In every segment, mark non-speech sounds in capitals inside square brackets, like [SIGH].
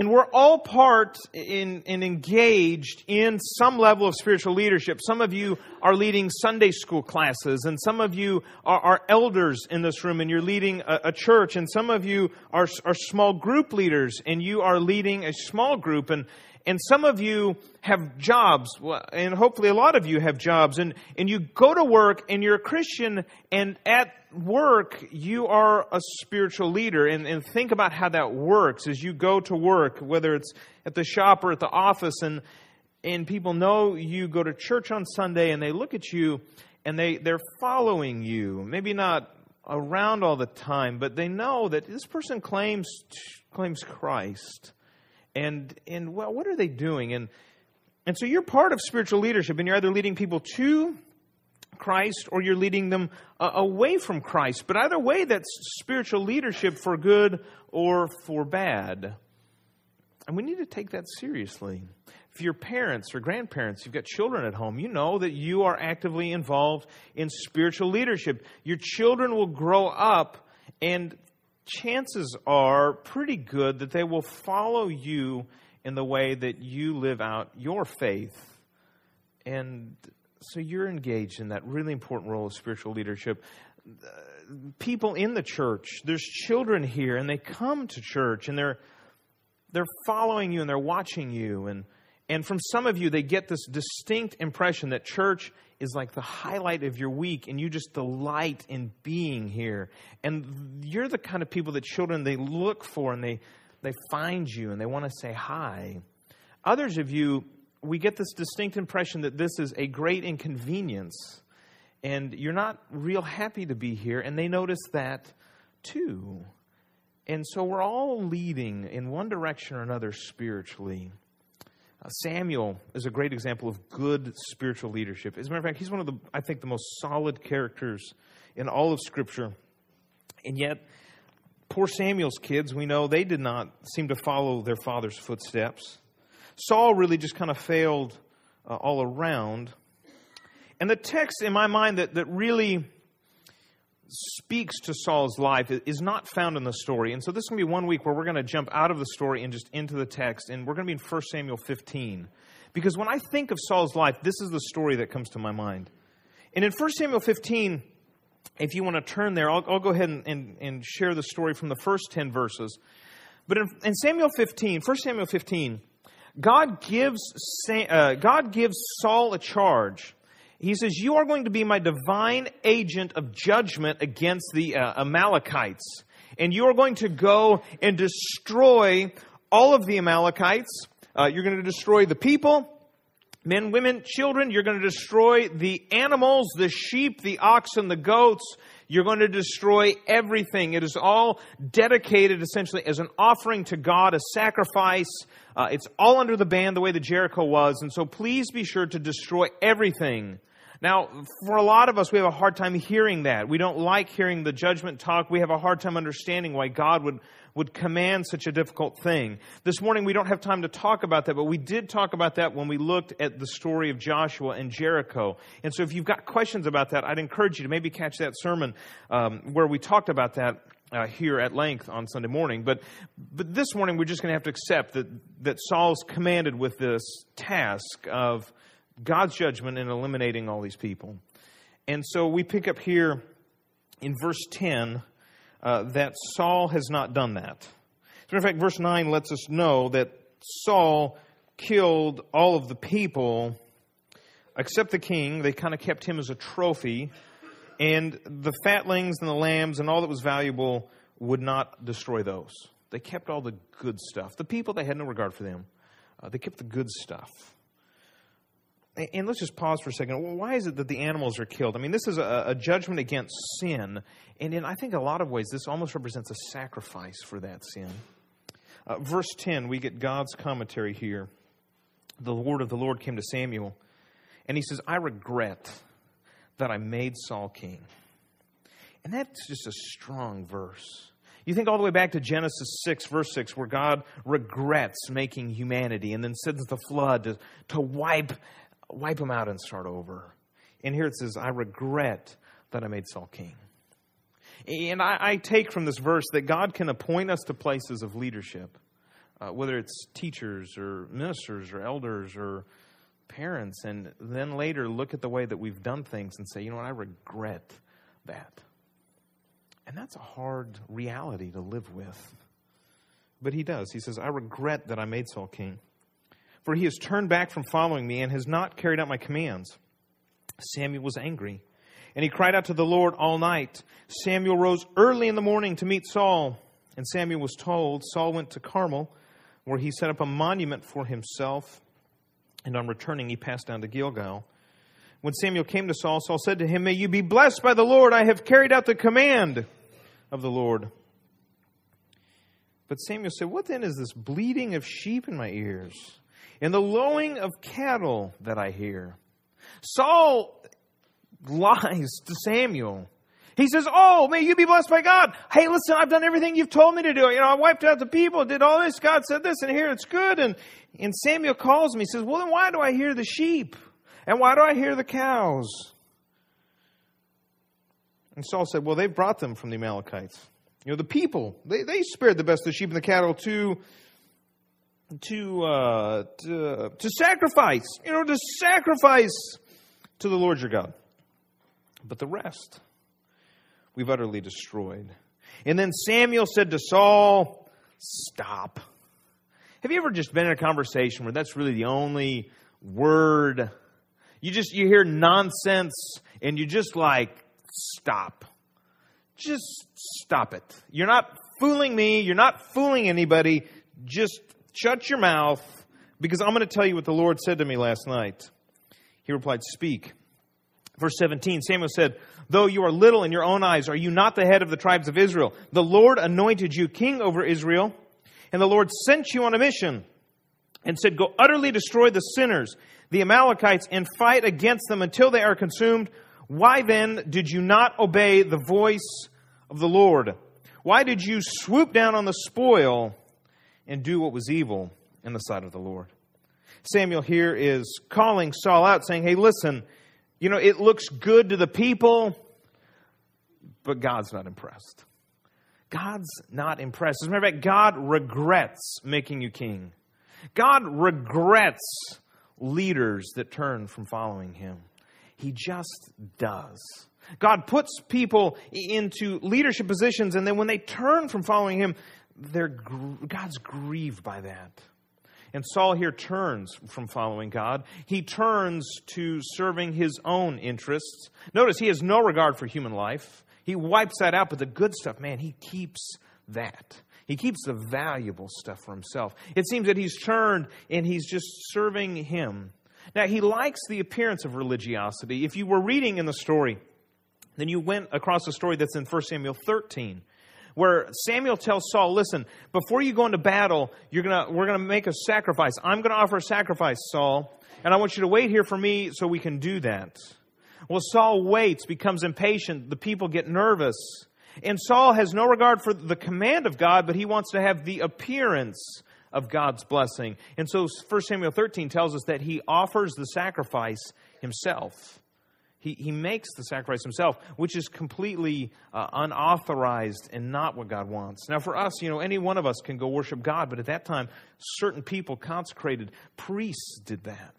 And we're all part in, in engaged in some level of spiritual leadership. Some of you are leading Sunday school classes, and some of you are, are elders in this room, and you're leading a, a, church, and some of you are, are small group leaders, and you are leading a small group, and, and some of you have jobs, and hopefully a lot of you have jobs, and, and you go to work, and you're a Christian, and at work, you are a spiritual leader. And, and think about how that works as you go to work, whether it's at the shop or at the office, and, and people know you go to church on Sunday, and they look at you, and they, they're following you. Maybe not around all the time, but they know that this person claims, claims Christ and and well, what are they doing? And and so you're part of spiritual leadership, and you're either leading people to Christ or you're leading them uh, away from Christ. But either way, that's spiritual leadership for good or for bad. And we need to take that seriously. If you're parents or grandparents, you've got children at home, you know that you are actively involved in spiritual leadership. Your children will grow up and chances are pretty good that they will follow you in the way that you live out your faith. And so you're engaged in that really important role of spiritual leadership. People in the church, there's children here, and they come to church and they're they're following you and they're watching you and and from some of you they get this distinct impression that church is like the highlight of your week and you just delight in being here. And you're the kind of people that children they look for and they they find you and they want to say hi. Others of you we get this distinct impression that this is a great inconvenience and you're not real happy to be here and they notice that too. And so we're all leading in one direction or another spiritually. Uh, Samuel is a great example of good spiritual leadership. As a matter of fact, he's one of the, I think, the most solid characters in all of Scripture. And yet, poor Samuel's kids, we know they did not seem to follow their father's footsteps. Saul really just kind of failed uh, all around. And the text in my mind that, that really speaks to Saul's life is not found in the story. And so this is going to be one week where we're going to jump out of the story and just into the text. And we're going to be in 1 Samuel 15. Because when I think of Saul's life, this is the story that comes to my mind. And in 1 Samuel 15, if you want to turn there, I'll, I'll go ahead and, and, and, share the story from the first 10 verses. But in, in Samuel 15, 1 Samuel 15, God gives, uh, God gives Saul a charge he says, You are going to be my divine agent of judgment against the uh, Amalekites. And you are going to go and destroy all of the Amalekites. Uh, you're going to destroy the people, men, women, children. You're going to destroy the animals, the sheep, the oxen, the goats. You're going to destroy everything. It is all dedicated essentially as an offering to God, a sacrifice. Uh, it's all under the ban the way that Jericho was. And so please be sure to destroy everything now, for a lot of us, we have a hard time hearing that. We don't like hearing the judgment talk. We have a hard time understanding why God would, would command such a difficult thing. This morning, we don't have time to talk about that, but we did talk about that when we looked at the story of Joshua and Jericho. And so, if you've got questions about that, I'd encourage you to maybe catch that sermon um, where we talked about that uh, here at length on Sunday morning. But, but this morning, we're just going to have to accept that, that Saul's commanded with this task of God's judgment in eliminating all these people. And so we pick up here in verse 10 uh, that Saul has not done that. As a matter of fact, verse 9 lets us know that Saul killed all of the people except the king. They kind of kept him as a trophy. And the fatlings and the lambs and all that was valuable would not destroy those. They kept all the good stuff. The people, they had no regard for them. Uh, they kept the good stuff and let's just pause for a second. Why is it that the animals are killed? I mean, this is a, a judgment against sin, and in I think a lot of ways this almost represents a sacrifice for that sin. Uh, verse 10, we get God's commentary here. The word of the Lord came to Samuel, and he says, I regret that I made Saul king. And that's just a strong verse. You think all the way back to Genesis 6, verse 6, where God regrets making humanity and then sends the flood to, to wipe wipe them out and start over. And here it says, I regret that I made Saul king. And I, I take from this verse that God can appoint us to places of leadership. uh, whether it's teachers or ministers or elders or parents, and then later look at the way that we've done things and say, you know what, I regret that. And that's a hard reality to live with. But he does. He says, I regret that I made Saul king, for he has turned back from following me and has not carried out my commands. Samuel was angry, and he cried out to the Lord all night. Samuel rose early in the morning to meet Saul, and Samuel was told. Saul went to Carmel, where he set up a monument for himself, and on returning, he passed down to Gilgal. When Samuel came to Saul, Saul said to him, May you be blessed by the Lord. I have carried out the command of the Lord. But Samuel said, What then is this bleating of sheep in my ears and the lowing of cattle that I hear? Saul lies to Samuel. He says, Oh, may you be blessed by God. Hey, listen, I've done everything you've told me to do. You know, I wiped out the people, did all this. God said this, and here it's good. And, and Samuel calls me, he says, Well, then why do I hear the sheep? And why do I hear the cows? And Saul said, Well, they've brought them from the Amalekites. You know, the people, they, they spared the best of the sheep and the cattle to, to, uh, to, to sacrifice, you know, to sacrifice to the Lord your God. But the rest, we've utterly destroyed. And then Samuel said to Saul, Stop. Have you ever just been in a conversation where that's really the only word? You just, you hear nonsense and you just like, stop just stop it. You're not fooling me. You're not fooling anybody. Just shut your mouth because I'm going to tell you what the Lord said to me last night. He replied, Speak. Verse 17 Samuel said, Though you are little in your own eyes, are you not the head of the tribes of Israel? The Lord anointed you king over Israel, and the Lord sent you on a mission and said, Go utterly destroy the sinners, the Amalekites, and fight against them until they are consumed. Why then did you not obey the voice of the Lord? Why did you swoop down on the spoil and do what was evil in the sight of the Lord? Samuel here is calling Saul out, saying, Hey, listen, you know, it looks good to the people, but God's not impressed. God's not impressed. As a matter of fact, God regrets making you king. God regrets leaders that turn from following him. He just does. God puts people into leadership positions, and then when they turn from following Him, they're, God's grieved by that. And Saul here turns from following God. He turns to serving his own interests. Notice he has no regard for human life. He wipes that out, but the good stuff, man, he keeps that. He keeps the valuable stuff for himself. It seems that he's turned and he's just serving him. Now, he likes the appearance of religiosity. If you were reading in the story, then you went across a story that's in 1 Samuel 13 where Samuel tells Saul, "Listen, before you go into battle, you're gonna we're gonna make a sacrifice. I'm gonna offer a sacrifice, Saul, and I want you to wait here for me so we can do that." Well, Saul waits, becomes impatient. The people get nervous, and Saul has no regard for the command of God, but he wants to have the appearance of God's blessing. And so 1 Samuel 13 tells us that he offers the sacrifice himself. He, he makes the sacrifice himself, which is completely uh, unauthorized and not what God wants. Now, for us, you know, any one of us can go worship God, but at that time, certain people, consecrated priests, did that.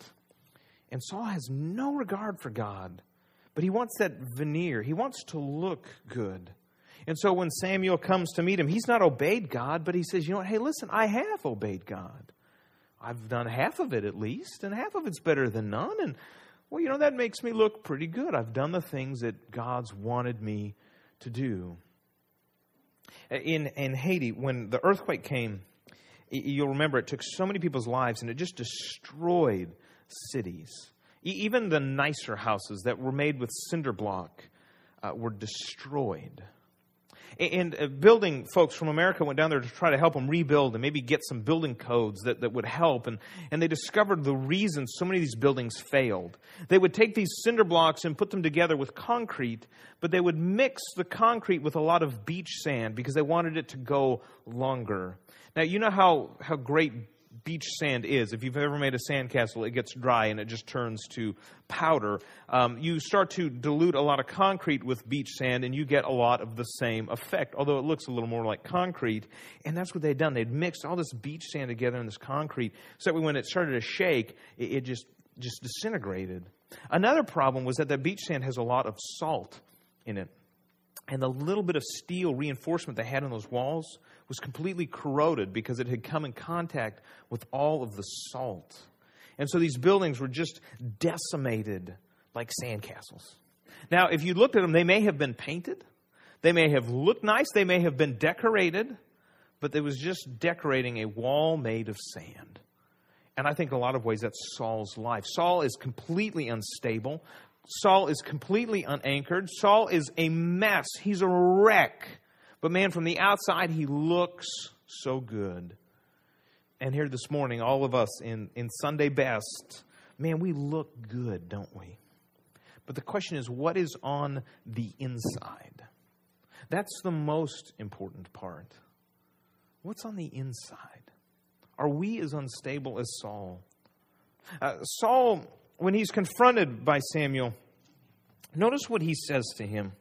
And Saul has no regard for God, but he wants that veneer. He wants to look good. And so when Samuel comes to meet him, he's not obeyed God, but he says, you know what? Hey, listen, I have obeyed God. I've done half of it at least, and half of it's better than none. And well, you know, that makes me look pretty good. I've done the things that God's wanted me to do. In, in Haiti, when the earthquake came, you'll remember it took so many people's lives and it just destroyed cities. Even the nicer houses that were made with cinder block uh, were destroyed. And uh, building folks from America went down there to try to help them rebuild and maybe get some building codes that, that would help. And, and they discovered the reason so many of these buildings failed. They would take these cinder blocks and put them together with concrete, but they would mix the concrete with a lot of beach sand because they wanted it to go longer. Now, you know how, how great beach sand is. If you've ever made a sandcastle, it gets dry and it just turns to powder. Um, you start to dilute a lot of concrete with beach sand, and you get a lot of the same effect, although it looks a little more like concrete. And that's what they'd done. They'd mixed all this beach sand together in this concrete, so that when it started to shake, it, it just just disintegrated. Another problem was that the beach sand has a lot of salt in it. And the little bit of steel reinforcement they had on those walls was completely corroded because it had come in contact with all of the salt. And so these buildings were just decimated like sandcastles. Now, if you looked at them, they may have been painted, they may have looked nice, they may have been decorated, but it was just decorating a wall made of sand. And I think in a lot of ways that's Saul's life. Saul is completely unstable. Saul is completely unanchored. Saul is a mess. He's a wreck. But man, from the outside, he looks so good. And here this morning, all of us in, in Sunday best, man, we look good, don't we? But the question is, what is on the inside? That's the most important part. What's on the inside? Are we as unstable as Saul? Uh, Saul when he's confronted by Samuel, notice what he says to him.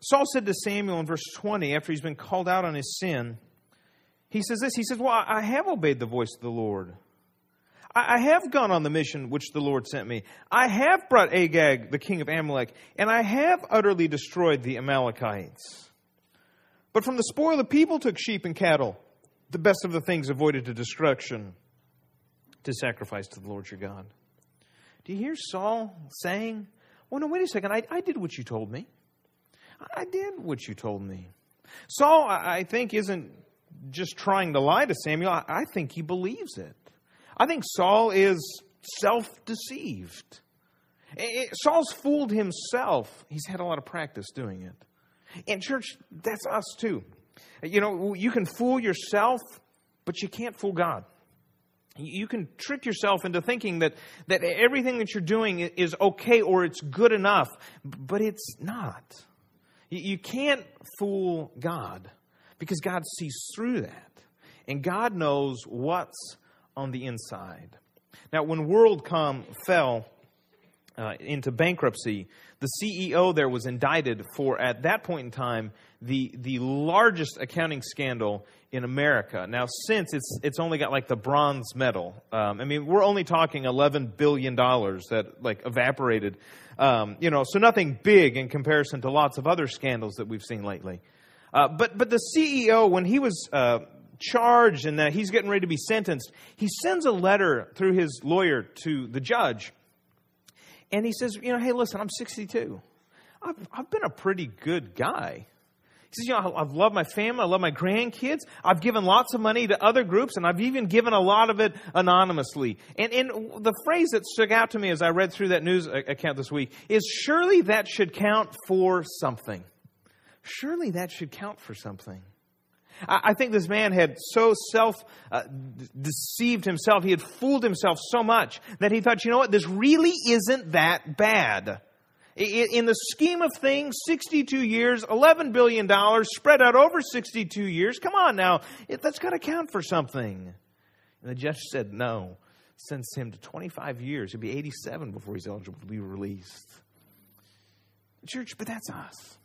Saul said to Samuel in verse 20, after he's been called out on his sin, he says this He says, Well, I have obeyed the voice of the Lord. I have gone on the mission which the Lord sent me. I have brought Agag, the king of Amalek, and I have utterly destroyed the Amalekites. But from the spoil the people took sheep and cattle, the best of the things avoided to destruction to sacrifice to the Lord your God. Do you hear Saul saying, Well, no, wait a second. I, I did what you told me. I did what you told me. Saul, I think, isn't just trying to lie to Samuel. I think he believes it. I think Saul is self deceived. Saul's fooled himself. He's had a lot of practice doing it. And, church, that's us too. You know, you can fool yourself, but you can't fool God. You can trick yourself into thinking that, that everything that you're doing is okay or it's good enough, but it's not. You can't fool God because God sees through that. And God knows what's on the inside. Now, when WorldCom fell uh, into bankruptcy, the CEO there was indicted for, at that point in time, the, the largest accounting scandal in America. Now, since it's, it's only got like the bronze medal, um, I mean, we're only talking $11 billion that like evaporated, um, you know, so nothing big in comparison to lots of other scandals that we've seen lately. Uh, but, but the CEO, when he was uh, charged and that he's getting ready to be sentenced, he sends a letter through his lawyer to the judge and he says, you know, hey, listen, I'm 62. I've, I've been a pretty good guy. Says, you know, I've loved my family. I love my grandkids. I've given lots of money to other groups, and I've even given a lot of it anonymously. And, and the phrase that stuck out to me as I read through that news account this week is surely that should count for something. Surely that should count for something. I think this man had so self uh, deceived himself, he had fooled himself so much that he thought, you know what, this really isn't that bad. In the scheme of things, 62 years, $11 billion spread out over 62 years. Come on now, that's got to count for something. And the judge said no. Sentenced him to 25 years. He'll be 87 before he's eligible to be released. Church, but that's us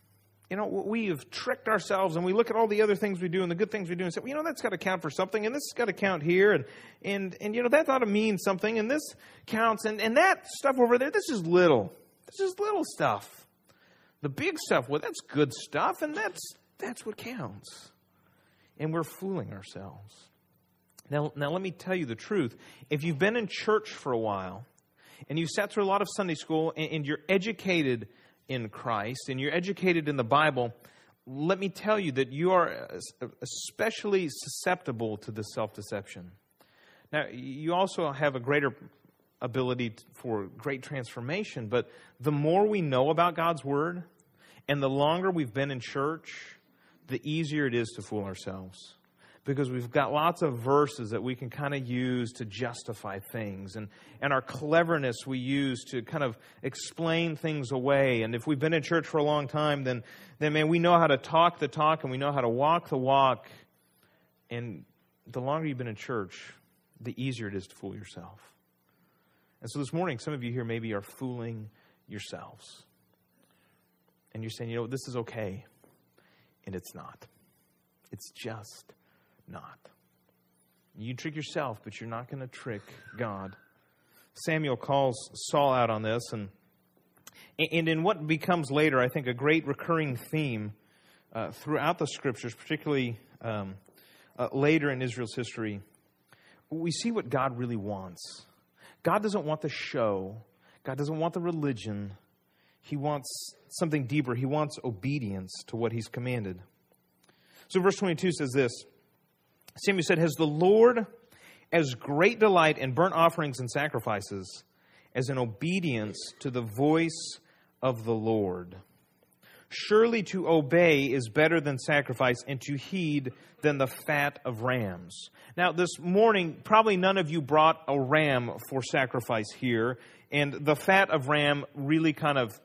you know, we have tricked ourselves and we look at all the other things we do and the good things we do and say, well, you know, that's got to count for something and this has got to count here and, and, and, you know, that ought to mean something and this counts and, and that stuff over there, this is little. This is little stuff. The big stuff, well, that's good stuff and that's, that's what counts. And we're fooling ourselves. Now, now let me tell you the truth. If you've been in church for a while and you've sat through a lot of Sunday school and, and you're educated – in Christ and you're educated in the Bible, let me tell you that you are uh, uh, especially susceptible to this self deception. Now, you also have a greater ability for great transformation, but the more we know about God's Word and the longer we've been in church, the easier it is to fool ourselves because we've got lots of verses that we can kind of use to justify things. And, and our cleverness we use to kind of explain things away. And if we've been in church for a long time, then, then man, we know how to talk the talk and we know how to walk the walk. And the longer you've been in church, the easier it is to fool yourself. And so this morning, some of you here maybe are fooling yourselves. And you're saying, you know, this is okay. And it's not. It's just not. You trick yourself, but you're not going to trick God. Samuel calls Saul out on this, and, and in what becomes later, I think, a great recurring theme uh, throughout the scriptures, particularly um, uh, later in Israel's history, we see what God really wants. God doesn't want the show, God doesn't want the religion. He wants something deeper. He wants obedience to what He's commanded. So, verse 22 says this Samuel said, Has the Lord as great delight in burnt offerings and sacrifices as in obedience to the voice of the Lord? Surely to obey is better than sacrifice, and to heed than the fat of rams. Now, this morning, probably none of you brought a ram for sacrifice here, and the fat of ram really kind of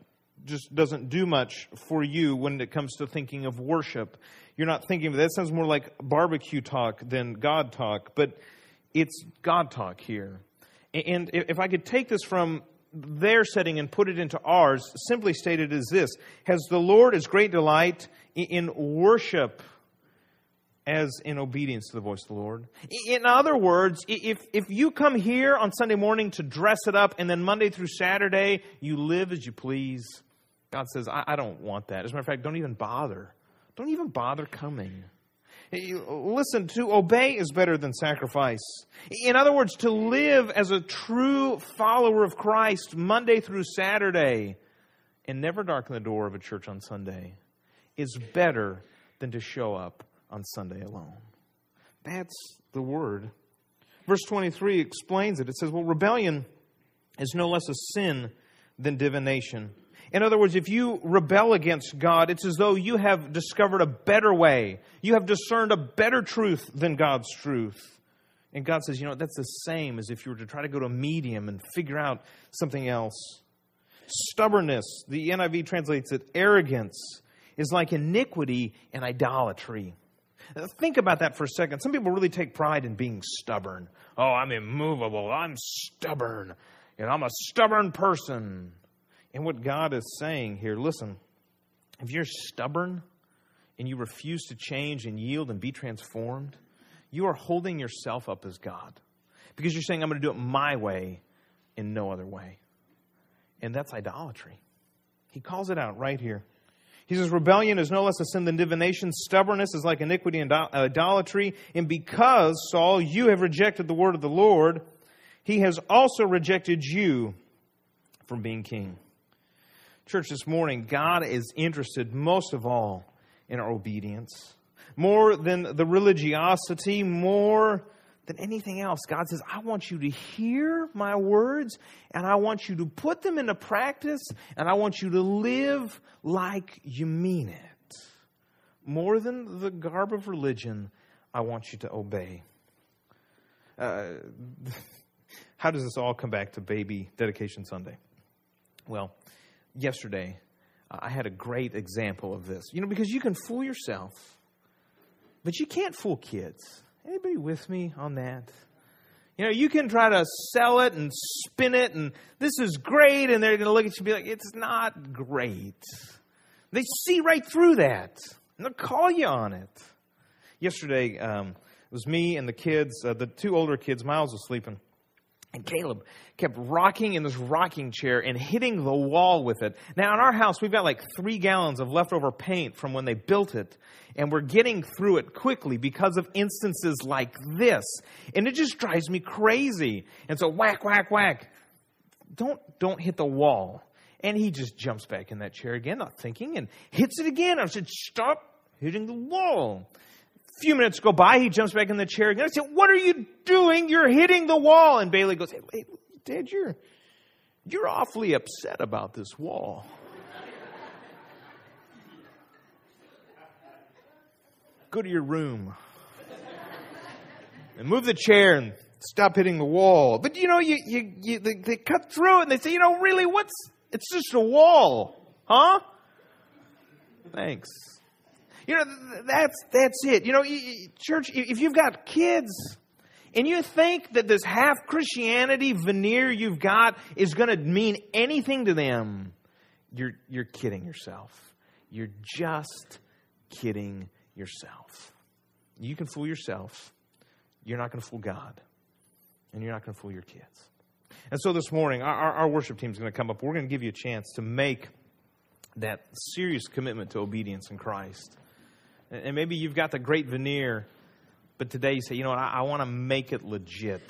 just doesn't do much for you when it comes to thinking of worship. You're not thinking of that sounds more like barbecue talk than God talk, but it's God talk here. And if I could take this from their setting and put it into ours, simply stated as this Has the Lord as great delight in worship as in obedience to the voice of the Lord? In other words, if, if you come here on Sunday morning to dress it up and then Monday through Saturday you live as you please, God says, I, I don't want that. As a matter of fact, don't even bother. Don't even bother coming. Listen, to obey is better than sacrifice. In other words, to live as a true follower of Christ Monday through Saturday and never darken the door of a church on Sunday is better than to show up on Sunday alone. That's the word. Verse 23 explains it. It says, Well, rebellion is no less a sin than divination. In other words, if you rebel against God, it's as though you have discovered a better way. You have discerned a better truth than God's truth. And God says, you know, that's the same as if you were to try to go to a medium and figure out something else. Stubbornness, the NIV translates it arrogance, is like iniquity and idolatry. Think about that for a second. Some people really take pride in being stubborn. Oh, I'm immovable. I'm stubborn. And I'm a stubborn person. And what God is saying here listen, if you're stubborn and you refuse to change and yield and be transformed, you are holding yourself up as God. Because you're saying, I'm going to do it my way in no other way. And that's idolatry. He calls it out right here. He says, Rebellion is no less a sin than divination. Stubbornness is like iniquity and idolatry. And because, Saul, you have rejected the word of the Lord, he has also rejected you from being king. Church, this morning, God is interested most of all in our obedience. More than the religiosity, more than anything else, God says, I want you to hear my words and I want you to put them into practice and I want you to live like you mean it. More than the garb of religion, I want you to obey. Uh, [LAUGHS] how does this all come back to baby dedication Sunday? Well, yesterday, I had a great example of this. You know, because you can fool yourself, but you can't fool kids. Anybody with me on that? You know, you can try to sell it and spin it, and this is great, and they're going to look at you and be like, it's not great. They see right through that, and they'll call you on it. Yesterday, um, it was me and the kids, uh, the two older kids, Miles was sleeping. And Caleb kept rocking in this rocking chair and hitting the wall with it. Now, in our house, we've got like three gallons of leftover paint from when they built it, and we're getting through it quickly because of instances like this. And it just drives me crazy. And so, whack, whack, whack. Don't, don't hit the wall. And he just jumps back in that chair again, not thinking, and hits it again. I said, Stop hitting the wall few minutes go by, he jumps back in the chair again. I said, What are you doing? You're hitting the wall. And Bailey goes, Hey, Dad, you're, you're awfully upset about this wall. [LAUGHS] Go to your room and move the chair and stop hitting the wall. But you know, you, you, you they, they cut through it and they say, you know, really, what's, it's just a wall, huh? Thanks. You know, that's, that's it. You know, church, if you've got kids, and you think that this half Christianity veneer you've got is going to mean anything to them, you're, you're kidding yourself. You're just kidding yourself. You can fool yourself. You're not going to fool God. And you're not going to fool your kids. And so this morning, our, our worship team is going to come up. We're going to give you a chance to make that serious commitment to obedience in Christ. And maybe you've got the great veneer, but today you say, you know what, I, I want to make it legit.